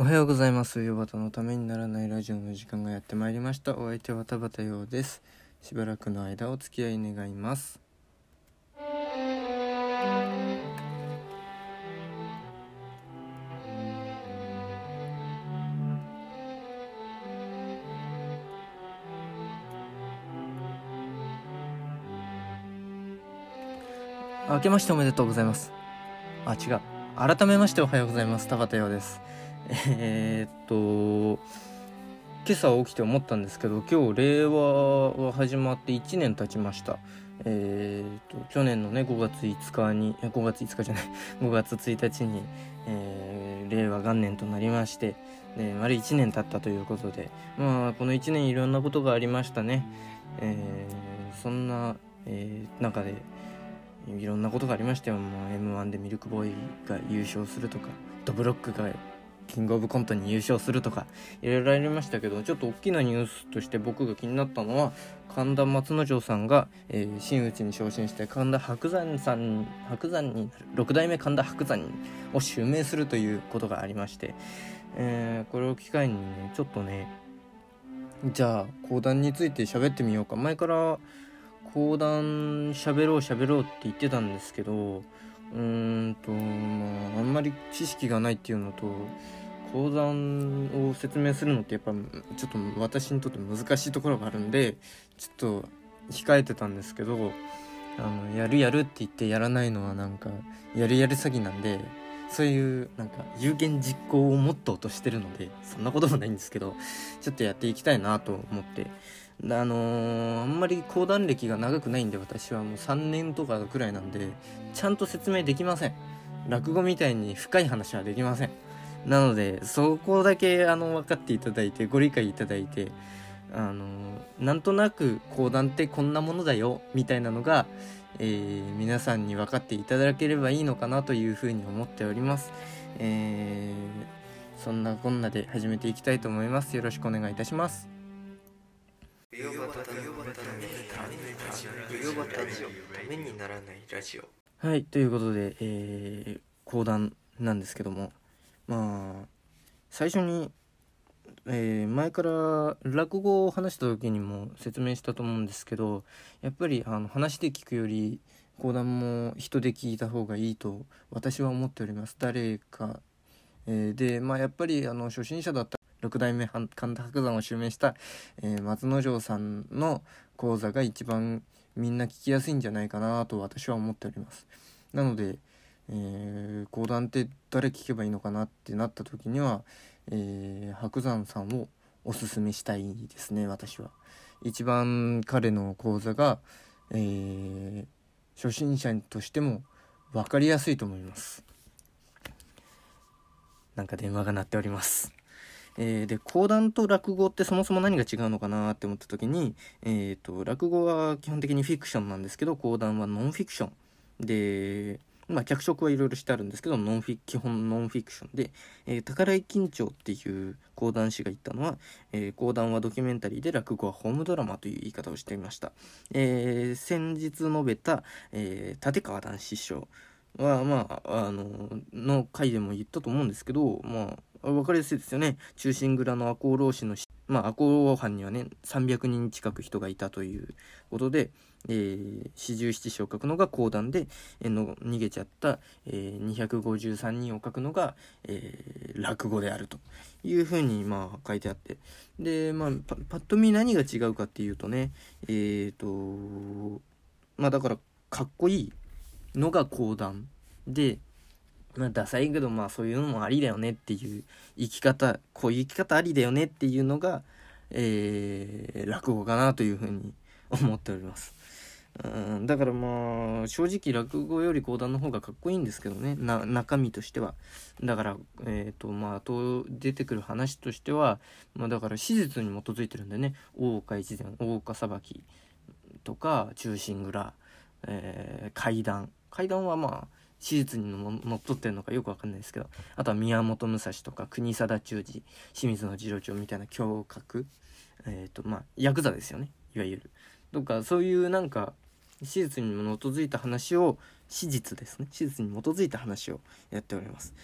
おはようございます。ヨバタのためにならないラジオの時間がやってまいりました。お相手は田畑陽です。しばらくの間お付き合い願います。明けましておめでとうございます。あ、違う。改めましておはようございます。田畑陽です。えーっと、今朝起きて思ったんですけど、今日令和は始まって1年経ちました。えーっと、去年のね、5月5日に、5月5日じゃない、5月1日に、えー令和元年となりまして、ね、丸1年経ったということで、まあ、この1年いろんなことがありましたね。えーそんな、えー中で、いろんなことがありましたよ。もう M1 でミルクボーイが優勝するとか、ドブロックがキングオブコントに優勝するとか、いろいろありましたけど、ちょっと大きなニュースとして僕が気になったのは、神田松之丞さんが、えー真打ちに昇進して神田伯山さん、伯山になる、六代目神田伯山を襲名するということがありまして、えーこれを機会にね、ちょっとね、じゃあ講談について喋ってみようか。前から講談喋ろう喋ろうって言ってたんですけどうーんとまああんまり知識がないっていうのと講談を説明するのってやっぱちょっと私にとって難しいところがあるんでちょっと控えてたんですけどあのやるやるって言ってやらないのはなんかやるやる詐欺なんでそういうなんか有言実行をモットーとしてるのでそんなこともないんですけどちょっとやっていきたいなと思ってあのーあんまり講談歴が長くないんで私はもう3年とかくらいなんでちゃんと説明できません。落語みたいに深い話はできません。なのでそこだけあの分かっていただいてご理解いただいてあのーなんとなく講談ってこんなものだよみたいなのが、えー皆さんに分かっていただければいいのかなというふうに思っております、えーそんなこんなで始めていきたいと思います。よろしくお願いいたします。ウヨバタのためにならないラジオ。はいということで、えー講談なんですけども。まあ最初に、えー前から落語を話した時にも説明したと思うんですけどやっぱりあの話で聞くより講談も人で聞いた方がいいと私は思っております。誰か、えーでまあやっぱりあの初心者だった六代目神田伯山を襲名した、えー松之丞さんの講座が一番みんな聞きやすいんじゃないかなと私は思っております。なので、えー講談って誰聞けばいいのかなってなった時には、えー白山さんをおすすめしたいですね私は。一番彼の講座が、えー初心者としても分かりやすいと思います。なんか電話が鳴っております。えーで講談と落語ってそもそも何が違うのかなって思った時に、えー、と落語は基本的にフィクションなんですけど講談はノンフィクション。で、まあ、脚色はいろいろしてあるんですけどノンフィ基本ノンフィクションで、えー宝井金長っていう講談師が言ったのは、えー講談はドキュメンタリーで落語はホームドラマという言い方をしていました、えー先日述べた、え立川談志師匠はまああのの回でも言ったと思うんですけどまあ分かりやすいですよね。忠臣蔵の赤穂浪士のまあ赤穂藩にはね300人近く人がいたということで、えー四十七士を書くのが講談で、えの逃げちゃった、えー253人を書くのが、えー落語であるというふうにまあ書いてあって。でまあパパッと見何が違うかっていうとねえっ、とまあだからかっこいいのが講談でまあダサいけどまあそういうのもありだよねっていう生き方こういう生き方ありだよねっていうのが、えー落語かなというふうに思っております。うんだからまあ正直落語より講談の方がかっこいいんですけどね。な中身としては。だからえっ、とまあと出てくる話としてはまあだから史実に基づいてるんでね。大岡越前大岡裁きとか忠臣蔵、えー怪談怪談はまあ史実にののっとってるのかよくわかんないですけどあとは宮本武蔵とか国定忠治清水の次郎長みたいな侠客えっ、とまあヤクザですよね。いわゆる。とかそういうなんか史実にも基づいた話を史実ですね。史実に基づいた話をやっております。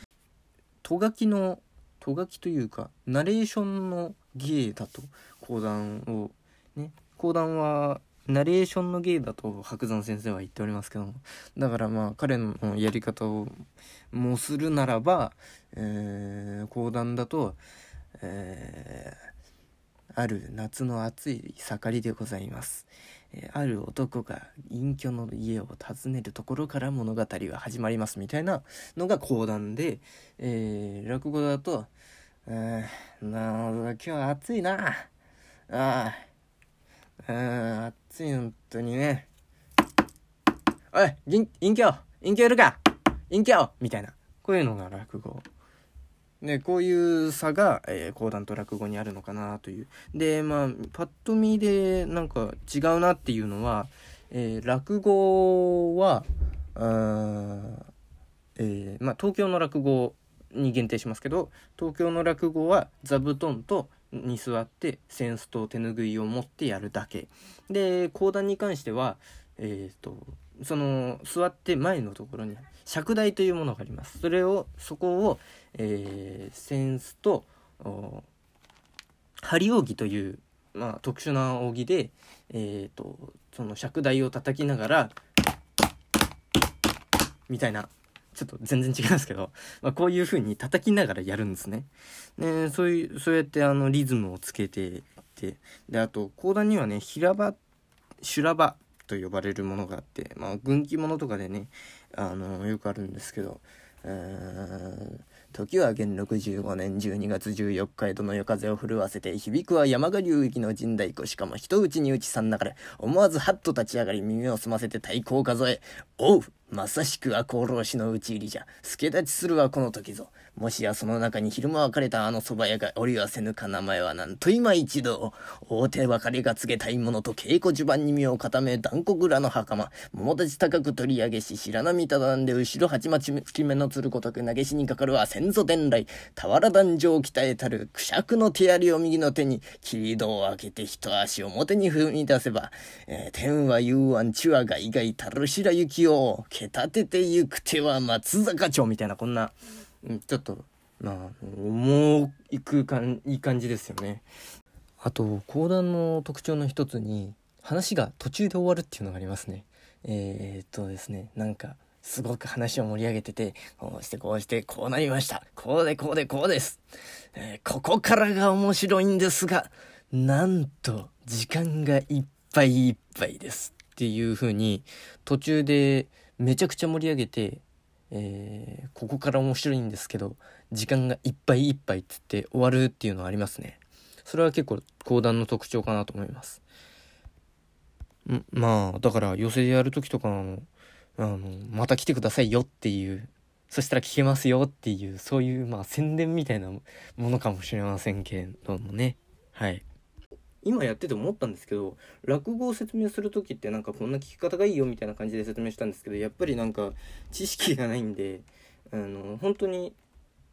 とがきのとがきというかナレーションの芸だと講談をね。講談はナレーションの芸だと白山先生は言っておりますけどもだからまあ彼のやり方をもするならば、えー、講談だと、えー、ある夏の暑い盛りでございます。えある男が隠居の家を訪ねるところから物語は始まりますみたいなのが講談で、えー、落語だと「えー、な今日暑いなああ暑い本当にねおい隠隠居隠居いるか？隠居!」みたいなこういうのが落語ね、こういう差が、えー、講談と落語にあるのかなという。で、まあ、パッと見でなんか違うなっていうのは、えー、落語は、あえー、まあ、東京の落語に限定しますけど、東京の落語は座布団とに座って扇子と手ぬぐいを持ってやるだけ。で、講談に関しては、えっ、と、その座って前のところに尺台というものがありますそれをそこを、えー、扇子と針扇という、まあ、特殊な扇で、えーと、その尺台を叩きながらみたいなちょっと全然違うんですけど、まあ、こういう風に叩きながらやるんですね。でそういうそうやってあのリズムをつけてってであと講談にはね平場修羅場と呼ばれるものがあって、まあ、軍記物とかでね、あの、よくあるんですけど、時は元禄15年12月14日江戸の夜風を震わせて響くは山賀流域の神代湖。しかも一打ちに打ち三流れ。思わずハッと立ち上がり耳を澄ませて太鼓を数え「おうまさしくは功労師の討ち入りじゃ。助立ちするはこの時ぞ。もしやその中に昼間別れたあの蕎麦屋がおりはせぬか名前はなんと今一度、大手別れが告げたいものと稽古序盤に身を固め、断固蔵の袴、桃立ち高く取り上げし、白波ただんで後ろ八町吹目のつることく投げしにかかるは先祖伝来、俵壇上を鍛えたる、くしゃくの手槍を右の手に、切戸を開けて一足表に踏み出せば、えー、天は雄安地は外外たる白雪を、けたててゆく手は松坂町みたいなこんな、ちょっと、まあ、重い空間、いい感じですよね。あと、講談の特徴の一つに、話が途中で終わるっていうのがありますね。えー、っとですね、なんか、すごく話を盛り上げてて、こうしてこうしてこうなりました。こうでこうでこうです。えー、ここからが面白いんですが、なんと時間がいっぱいいっぱいですっていう風に途中でめちゃくちゃ盛り上げてえー、ここから面白いんですけど時間がいっぱいいっぱいっつって終わるっていうのはありますね。それは結構講談の特徴かなと思います。んまあだから寄席でやる時とかのあのまた来てくださいよっていうそしたら聞けますよっていうそういうまあ宣伝みたいなものかもしれませんけれどもね。はい。今やってて思ったんですけど落語を説明する時ってなんかこんな聞き方がいいよみたいな感じで説明したんですけどやっぱりなんか知識がないんであの本当に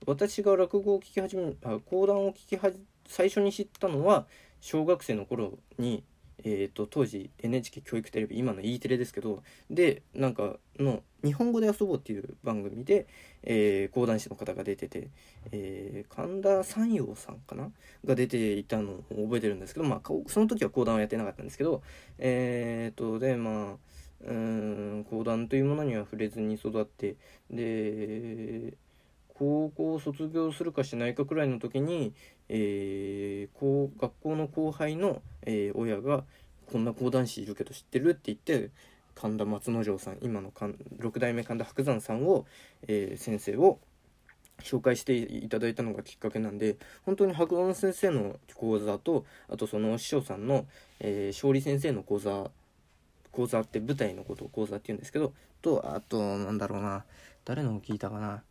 私が落語を聞き始めあ講談を聞きは最初に知ったのは小学生の頃にえーと、当時 NHK 教育テレビ今の E テレですけどでなんかの「日本語で遊ぼう」っていう番組で、えー、講談師の方が出てて、えー、神田山陽さんかな？が出ていたのを覚えてるんですけど、まあ、その時は講談をやってなかったんですけどえっ、ー、とでまあうん講談というものには触れずに育ってで高校を卒業するかしないかくらいの時に、えー、学校の後輩の、えー、親が「こんな講談師いるけど知ってる?」って言って神田松之丞さん今の六代目神田伯山さんを、えー、先生を紹介していただいたのがきっかけなんで本当に白山先生の講座とあとその師匠さんの、えー、勝利先生の講座講座って舞台のことを講座って言うんですけどとあとなんだろうな誰のを聞いたかな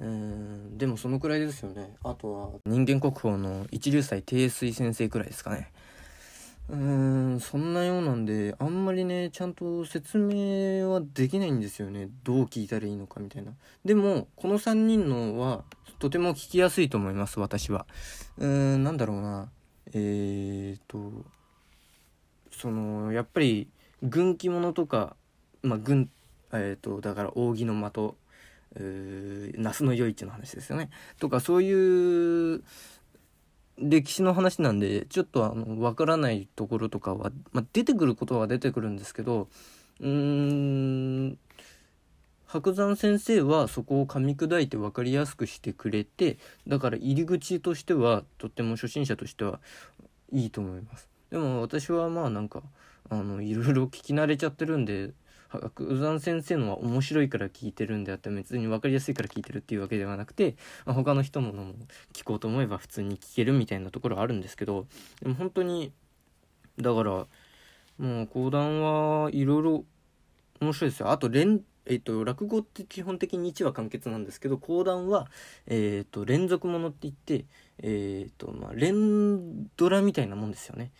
うんでもそのくらいですよね。あとは人間国宝の一流祭定水先生くらいですかね。うーんそんなようなんであんまりねちゃんと説明はできないんですよね。どう聞いたらいいのかみたいな。でもこの3人のはとても聞きやすいと思います私は。うーんなんだろうな。えーとそのやっぱり軍記物とかまあ軍えーとだから扇の的、那須の余市の話ですよね。とかそういう歴史の話なんでちょっとあの分からないところとかは、まあ、出てくることは出てくるんですけどうーん白山先生はそこを噛み砕いて分かりやすくしてくれてだから入り口としてはとっても初心者としてはいいと思います。でも私はまあなんかあのいろいろ聞き慣れちゃってるんで白山先生のは面白いから聞いてるんであって別に分かりやすいから聞いてるっていうわけではなくて、まあ、他の人のも聞こうと思えば普通に聞けるみたいなところはあるんですけどでも本当にだからもう講談はいろいろ面白いですよあと連えっと、落語って基本的に1話完結なんですけど講談は、えっと、連続ものって言って、えっとまあ、連ドラみたいなもんですよね。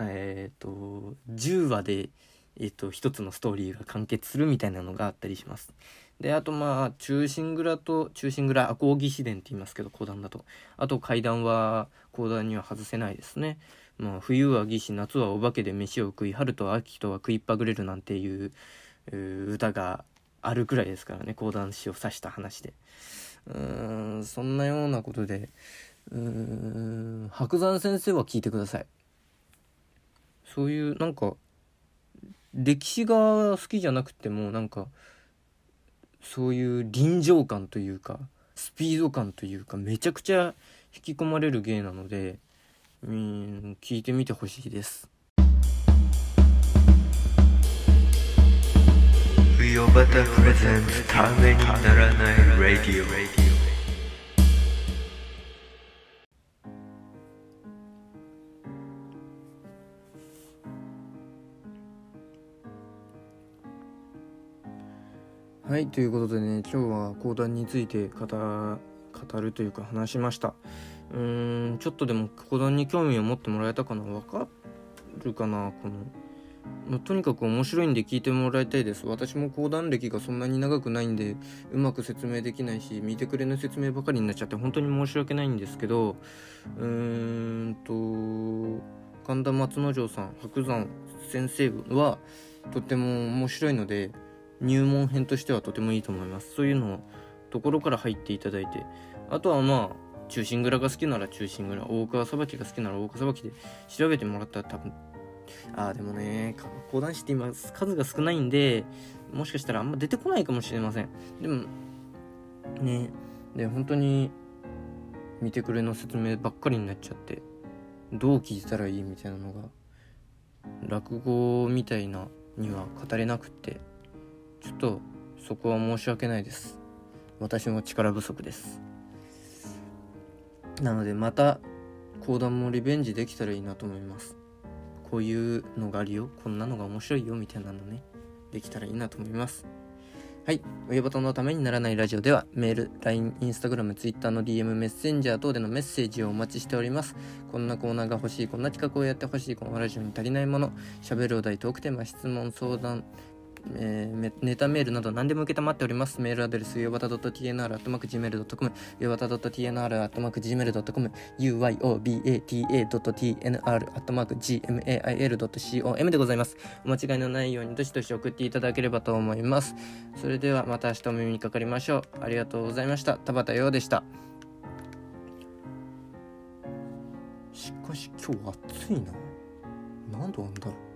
えっと10話で、えっと、一つのストーリーが完結するみたいなのがあったりします。であとまあ中心蔵と中心蔵赤荻秘伝って言いますけど講談だとあと階段は講談には外せないですね。まあ、冬は義士夏はお化けで飯を食い春と秋とは食いっぱぐれるなんていう歌があるくらいですからね講談師を指した話でうーんそんなようなことでうーん白山先生は聞いてくださいそういうなんか歴史が好きじゃなくてもなんかそういう臨場感というかスピード感というかめちゃくちゃ引き込まれる芸なのでうん聞いてみてほしいです。ヨバタプレゼンツためにならないラディオはいということでね今日は講談について語るというか話しました。うーんちょっとでも講談に興味を持ってもらえたかな？わかるかな？このま、とにかく面白いんで聞いてもらいたいです。私も講談歴がそんなに長くないんでうまく説明できないし見てくれの説明ばかりになっちゃって本当に申し訳ないんですけどうーんと神田松之丞さん白山先生はとっても面白いので入門編としてはとてもいいと思いますそういうのをところから入っていただいてあとはまあ中心蔵が好きなら中心蔵大川さばきが好きなら大川さばきで調べてもらったら多分ああ、でもね、講談師って今数が少ないんで、もしかしたらあんま出てこないかもしれません。でも、ね、で、本当に見てくれの説明ばっかりになっちゃって、どう聞いたらいいみたいなのが、落語みたいなには語れなくって、ちょっとそこは申し訳ないです。私も力不足です。なのでまた講談もリベンジできたらいいなと思います。こういうのがあるよこんなのが面白いよみたいなのねできたらいいなと思いますはい。親バトのためにならないラジオでは、メール、LINE、Instagram、Twitter の DM、メッセンジャー等でのメッセージをお待ちしております。こんなコーナーが欲しい、こんな企画をやってほしい、このラジオに足りないもの、喋るお題、トークテーマ、質問、相談、えー、ネタメールなど何でも受けたまっております。メールアドレス、よばた .tnr.gmail.com、よばた .tnr.gmail.com、uyobata.tnr.gmail.com でございます。お間違いのないようにどしどし送っていただければと思います。それではまた明日お耳にかかりましょう。ありがとうございました。田畑陽でした。しかし今日暑いな。何度なんだろう。